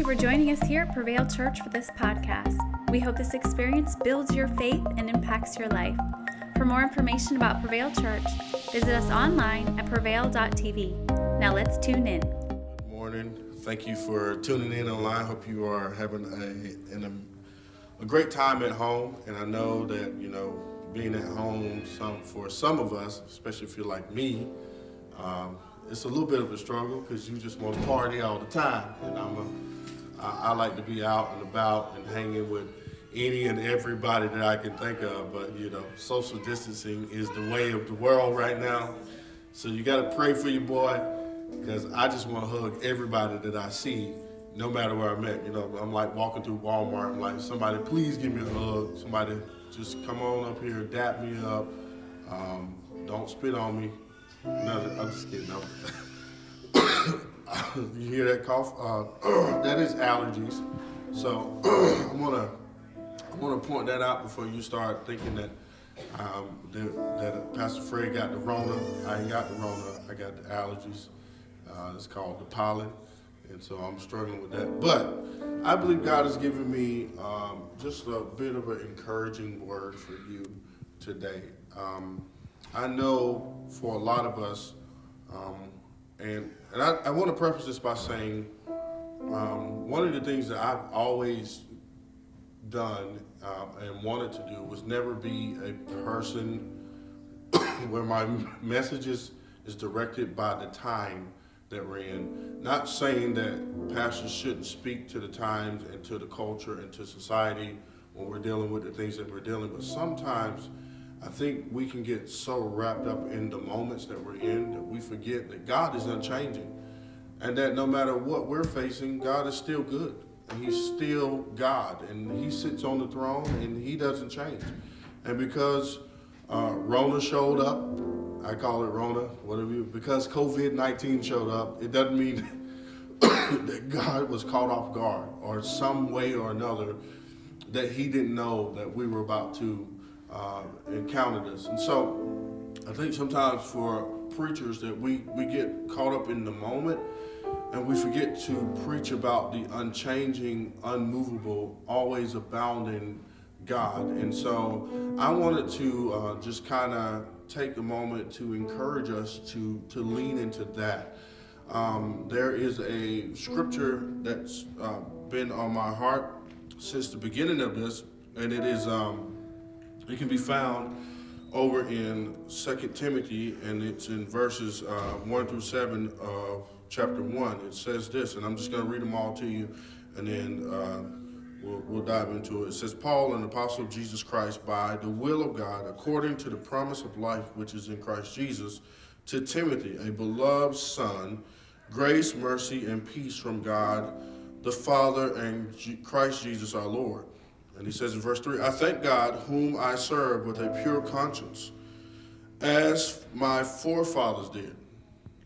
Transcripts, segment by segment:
you for joining us here at Prevail Church for this podcast. We hope this experience builds your faith and impacts your life. For more information about Prevail Church, visit us online at prevail.tv. Now let's tune in. Good morning. Thank you for tuning in online. Hope you are having a, a, a great time at home. And I know that, you know, being at home some for some of us, especially if you're like me, um, it's a little bit of a struggle because you just want to party all the time. And I'm a, I, I like to be out and about and hanging with any and everybody that I can think of. But you know, social distancing is the way of the world right now. So you got to pray for your boy because I just want to hug everybody that I see, no matter where I'm at. You know, I'm like walking through Walmart. I'm like, somebody please give me a hug. Somebody just come on up here, dap me up. Um, don't spit on me. I'm just kidding. you hear that cough? Uh, that is allergies. So I'm gonna I want to point that out before you start thinking that um, that, that, Pastor Fred got the Rona. I ain't got the Rona. I got the allergies. Uh, it's called the pollen, and so I'm struggling with that. But I believe God has given me um, just a bit of an encouraging word for you today. Um, I know for a lot of us, um, and, and I, I want to preface this by saying um, one of the things that I've always done uh, and wanted to do was never be a person where my messages is directed by the time that we're in. Not saying that pastors shouldn't speak to the times and to the culture and to society when we're dealing with the things that we're dealing with. Sometimes I think we can get so wrapped up in the moments that we're in that we forget that God is unchanging and that no matter what we're facing, God is still good. And he's still God and he sits on the throne and he doesn't change. And because uh, Rona showed up, I call it Rona, whatever you, because COVID 19 showed up, it doesn't mean that God was caught off guard or some way or another that he didn't know that we were about to uh, encounter this. And so I think sometimes for preachers that we, we get caught up in the moment and we forget to preach about the unchanging, unmovable, always abounding God. And so I wanted to uh, just kind of take a moment to encourage us to, to lean into that. Um, there is a scripture that's uh, been on my heart since the beginning of this, and it is um, it can be found over in Second Timothy, and it's in verses uh, 1 through 7 of chapter 1. It says this, and I'm just going to read them all to you, and then uh, we'll, we'll dive into it. It says, Paul, an apostle of Jesus Christ, by the will of God, according to the promise of life which is in Christ Jesus, to Timothy, a beloved son, grace, mercy, and peace from God the Father and Christ Jesus our Lord. And he says in verse 3 I thank God, whom I serve with a pure conscience, as my forefathers did.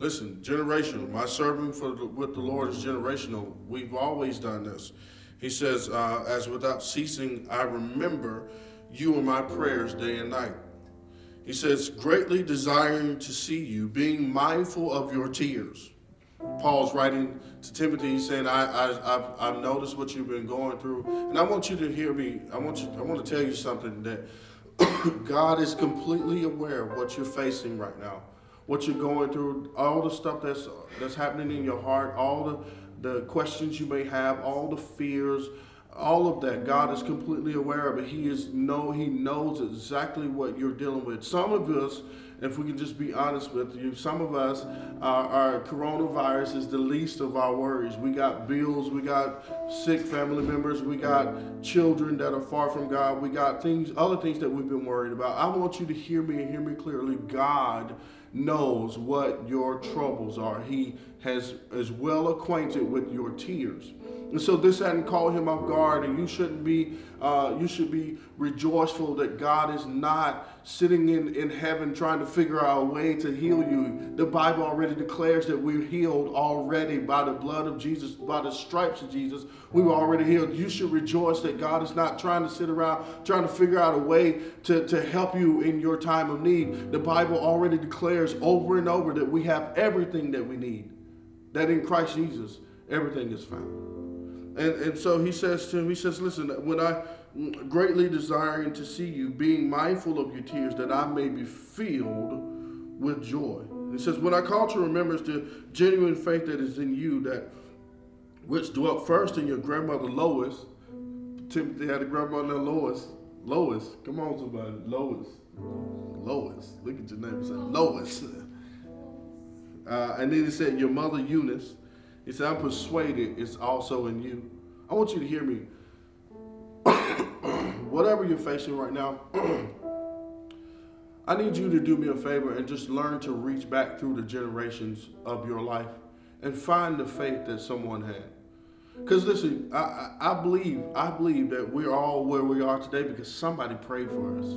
Listen, generational. My serving for the, with the Lord is generational. We've always done this. He says, uh, As without ceasing, I remember you in my prayers day and night. He says, greatly desiring to see you, being mindful of your tears. Paul's writing to Timothy, he's saying, I, I, I've, I've noticed what you've been going through. And I want you to hear me. I want, you, I want to tell you something that God is completely aware of what you're facing right now, what you're going through, all the stuff that's, that's happening in your heart, all the, the questions you may have, all the fears, all of that god is completely aware of it he is know he knows exactly what you're dealing with some of us if we can just be honest with you, some of us, uh, our coronavirus is the least of our worries. We got bills, we got sick family members, we got children that are far from God, we got things, other things that we've been worried about. I want you to hear me and hear me clearly. God knows what your troubles are. He has is well acquainted with your tears. And so this hadn't caught him off guard, and you shouldn't be uh, you should be rejoiceful that God is not sitting in, in heaven trying to figure out a way to heal you. The Bible already declares that we're healed already by the blood of Jesus, by the stripes of Jesus. We were already healed. You should rejoice that God is not trying to sit around trying to figure out a way to, to help you in your time of need. The Bible already declares over and over that we have everything that we need, that in Christ Jesus, everything is found. And, and so he says to him, he says, listen, when I greatly desiring to see you, being mindful of your tears, that I may be filled with joy. He says, when I call to remembrance the genuine faith that is in you, that which dwelt first in your grandmother Lois. Timothy had a grandmother Lois. Lois, come on, somebody, Lois. Lois, look at your name say Lois. Uh, and then he said, Your mother Eunice. He said, I'm persuaded it's also in you. I want you to hear me. Whatever you're facing right now, I need you to do me a favor and just learn to reach back through the generations of your life and find the faith that someone had. Because listen, I, I believe I believe that we're all where we are today because somebody prayed for us.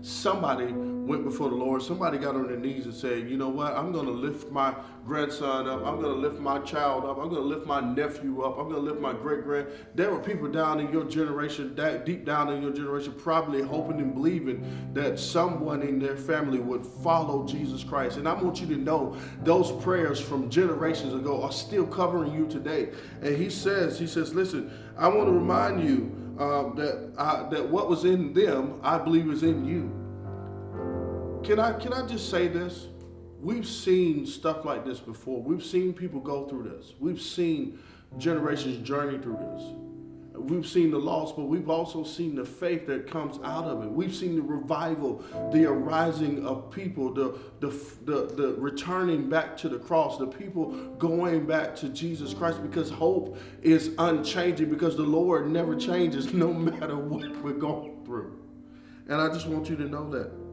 Somebody went before the Lord. Somebody got on their knees and said, you know what? I'm going to lift my grandson up. I'm going to lift my child up. I'm going to lift my nephew up. I'm going to lift my great grand. There were people down in your generation, deep down in your generation, probably hoping and believing that someone in their family would follow Jesus Christ. And I want you to know those prayers from generations ago are still covering you today. And he says, he says, listen, I want to remind you uh, that I, that what was in them, I believe, is in you. Can I can I just say this? We've seen stuff like this before. We've seen people go through this. We've seen generations journey through this. We've seen the loss, but we've also seen the faith that comes out of it. We've seen the revival, the arising of people, the, the, the, the returning back to the cross, the people going back to Jesus Christ because hope is unchanging, because the Lord never changes no matter what we're going through. And I just want you to know that.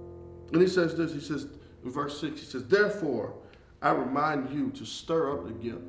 And he says this, he says, in verse 6, he says, Therefore, I remind you to stir up the gift.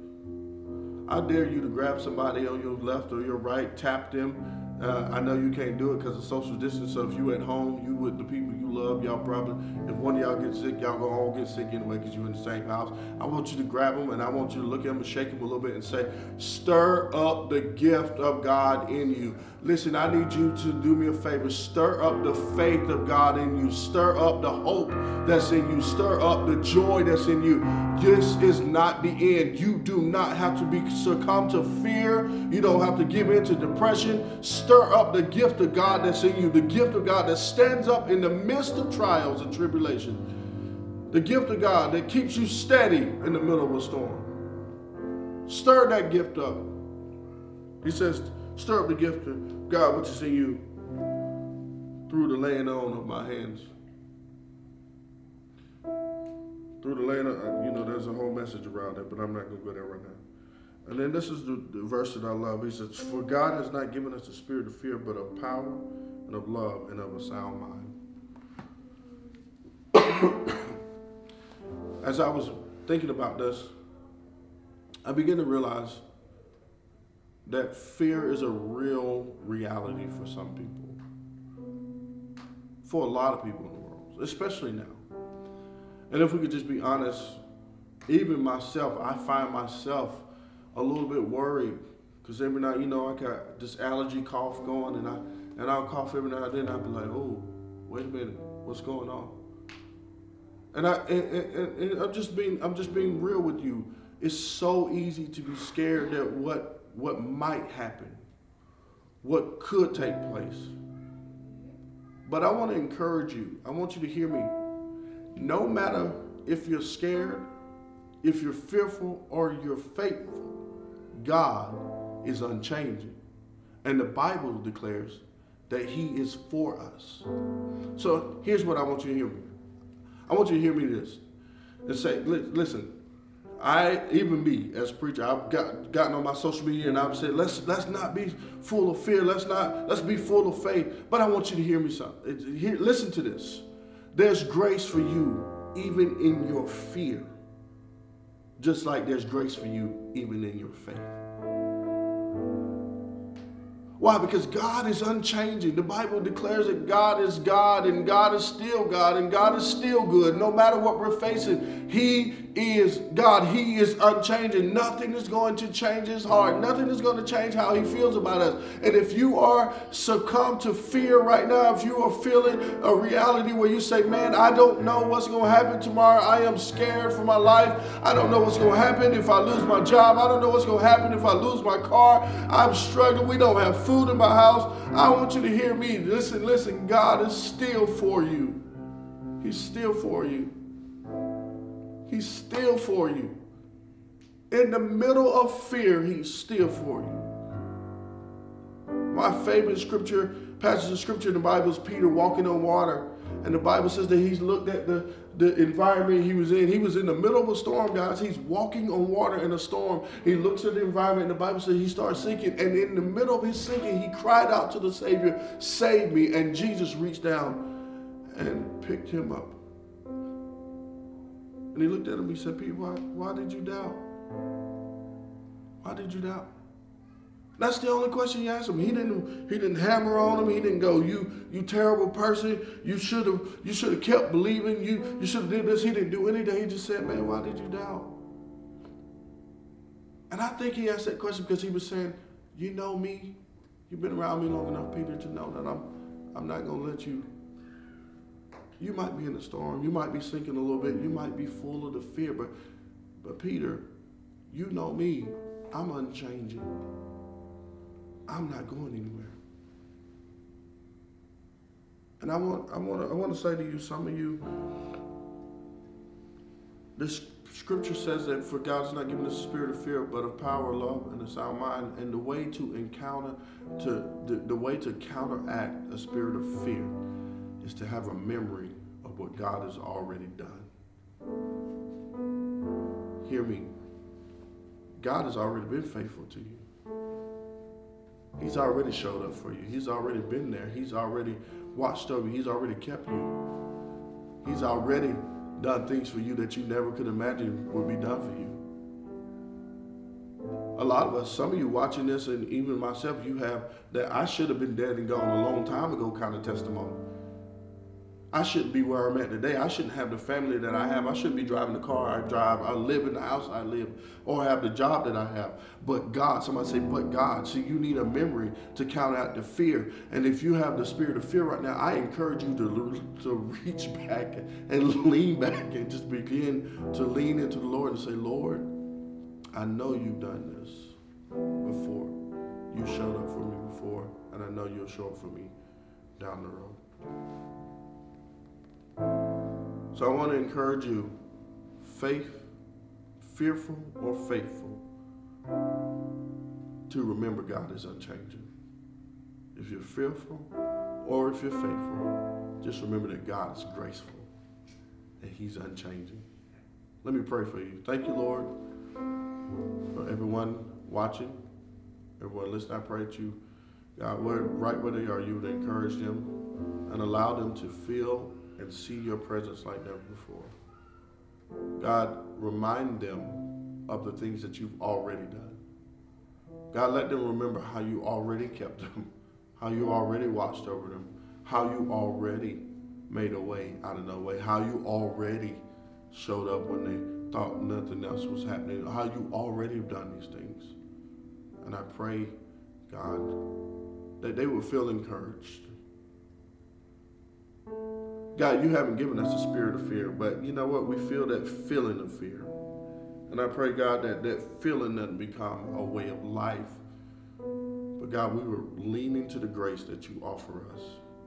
I dare you to grab somebody on your left or your right, tap them, uh, I know you can't do it because of social distance. So if you at home, you with the people you love, y'all probably, if one of y'all get sick, y'all gonna all get sick anyway because you're in the same house. I want you to grab them and I want you to look at them and shake them a little bit and say, stir up the gift of God in you. Listen, I need you to do me a favor. Stir up the faith of God in you. Stir up the hope that's in you. Stir up the joy that's in you. This is not the end. You do not have to be succumb to fear. You don't have to give in to depression. Stir up the gift of God that's in you. The gift of God that stands up in the midst of trials and tribulation. The gift of God that keeps you steady in the middle of a storm. Stir that gift up. He says, Stir up the gift of God which is in you through the laying on of my hands. Through the laying on, uh, you know, there's a whole message around it, but I'm not going to go there right now. And then this is the, the verse that I love. He says, For God has not given us a spirit of fear, but of power and of love and of a sound mind. As I was thinking about this, I began to realize that fear is a real reality for some people. For a lot of people in the world, especially now. And if we could just be honest, even myself, I find myself a little bit worried because every night, you know, I got this allergy cough going, and I and I'll cough every now and then. I'll be like, oh, wait a minute, what's going on? And I and, and, and I'm just being I'm just being real with you. It's so easy to be scared that what what might happen, what could take place. But I want to encourage you. I want you to hear me. No matter if you're scared, if you're fearful, or you're faithful, God is unchanging. And the Bible declares that He is for us. So here's what I want you to hear me. I want you to hear me this and say, listen, I even me as a preacher, I've got gotten on my social media and I've said, let's let's not be full of fear. Let's not let's be full of faith. But I want you to hear me something. Eh, Here, listen to this. There's grace for you even in your fear, just like there's grace for you even in your faith. Why? Because God is unchanging. The Bible declares that God is God and God is still God and God is still good. No matter what we're facing, He is God. He is unchanging. Nothing is going to change his heart. Nothing is going to change how he feels about us. And if you are succumbed to fear right now, if you are feeling a reality where you say, Man, I don't know what's going to happen tomorrow. I am scared for my life. I don't know what's going to happen if I lose my job. I don't know what's going to happen if I lose my car. I'm struggling. We don't have food in my house. I want you to hear me. Listen, listen. God is still for you. He's still for you. He's still for you. In the middle of fear, He's still for you. My favorite scripture, passage of scripture in the Bible is Peter walking on water. And the Bible says that he's looked at the, the environment he was in. He was in the middle of a storm, guys. He's walking on water in a storm. He looks at the environment, and the Bible says he starts sinking. And in the middle of his sinking, he cried out to the Savior, Save me. And Jesus reached down and picked him up. And he looked at him, he said, Peter, why, why did you doubt? Why did you doubt? That's the only question he asked him. He didn't he didn't hammer on him. He didn't go, you you terrible person. You should have you should have kept believing. You you should have did this. He didn't do anything. He just said, man, why did you doubt? And I think he asked that question because he was saying, you know me. You've been around me long enough, Peter, to know that I'm I'm not gonna let you. You might be in a storm. You might be sinking a little bit. You might be full of the fear, but but Peter, you know me. I'm unchanging. I'm not going anywhere. And I want, I want, to, I want to say to you, some of you, this scripture says that for God has not given us a spirit of fear, but of power, love, and a sound mind. And the way to encounter, to the, the way to counteract a spirit of fear is to have a memory of what God has already done. Hear me. God has already been faithful to you. He's already showed up for you. He's already been there. He's already watched over you. He's already kept you. He's already done things for you that you never could imagine would be done for you. A lot of us, some of you watching this, and even myself, you have that I should have been dead and gone a long time ago kind of testimony. I shouldn't be where I'm at today. I shouldn't have the family that I have. I shouldn't be driving the car I drive. I live in the house I live or have the job that I have. But God, somebody say, but God. See, you need a memory to count out the fear. And if you have the spirit of fear right now, I encourage you to, to reach back and lean back and just begin to lean into the Lord and say, Lord, I know you've done this before. You showed up for me before, and I know you'll show up for me down the road. So I want to encourage you faith, fearful or faithful, to remember God is unchanging. If you're fearful or if you're faithful, just remember that God is graceful and He's unchanging. Let me pray for you. Thank you, Lord, for everyone watching, everyone listening. I pray that you, God, right where they are, you would encourage them and allow them to feel and see your presence like never before. God, remind them of the things that you've already done. God, let them remember how you already kept them, how you already watched over them, how you already made a way out of no way, how you already showed up when they thought nothing else was happening, how you already have done these things. And I pray, God, that they will feel encouraged God, you haven't given us a spirit of fear, but you know what? We feel that feeling of fear. And I pray, God, that that feeling doesn't become a way of life. But God, we were leaning to the grace that you offer us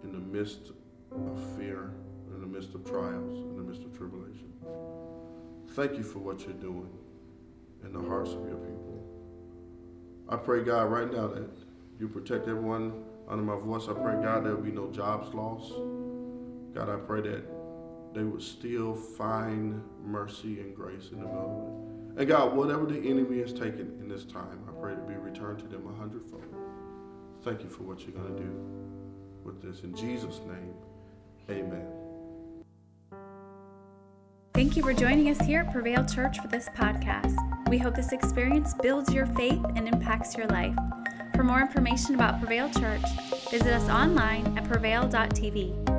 in the midst of fear, in the midst of trials, in the midst of tribulation. Thank you for what you're doing in the hearts of your people. I pray, God, right now that you protect everyone under my voice. I pray, God, there will be no jobs lost. God, I pray that they would still find mercy and grace in the moment. And God, whatever the enemy has taken in this time, I pray to be returned to them a hundredfold. Thank you for what you're going to do with this. In Jesus' name, amen. Thank you for joining us here at Prevail Church for this podcast. We hope this experience builds your faith and impacts your life. For more information about Prevail Church, visit us online at prevail.tv.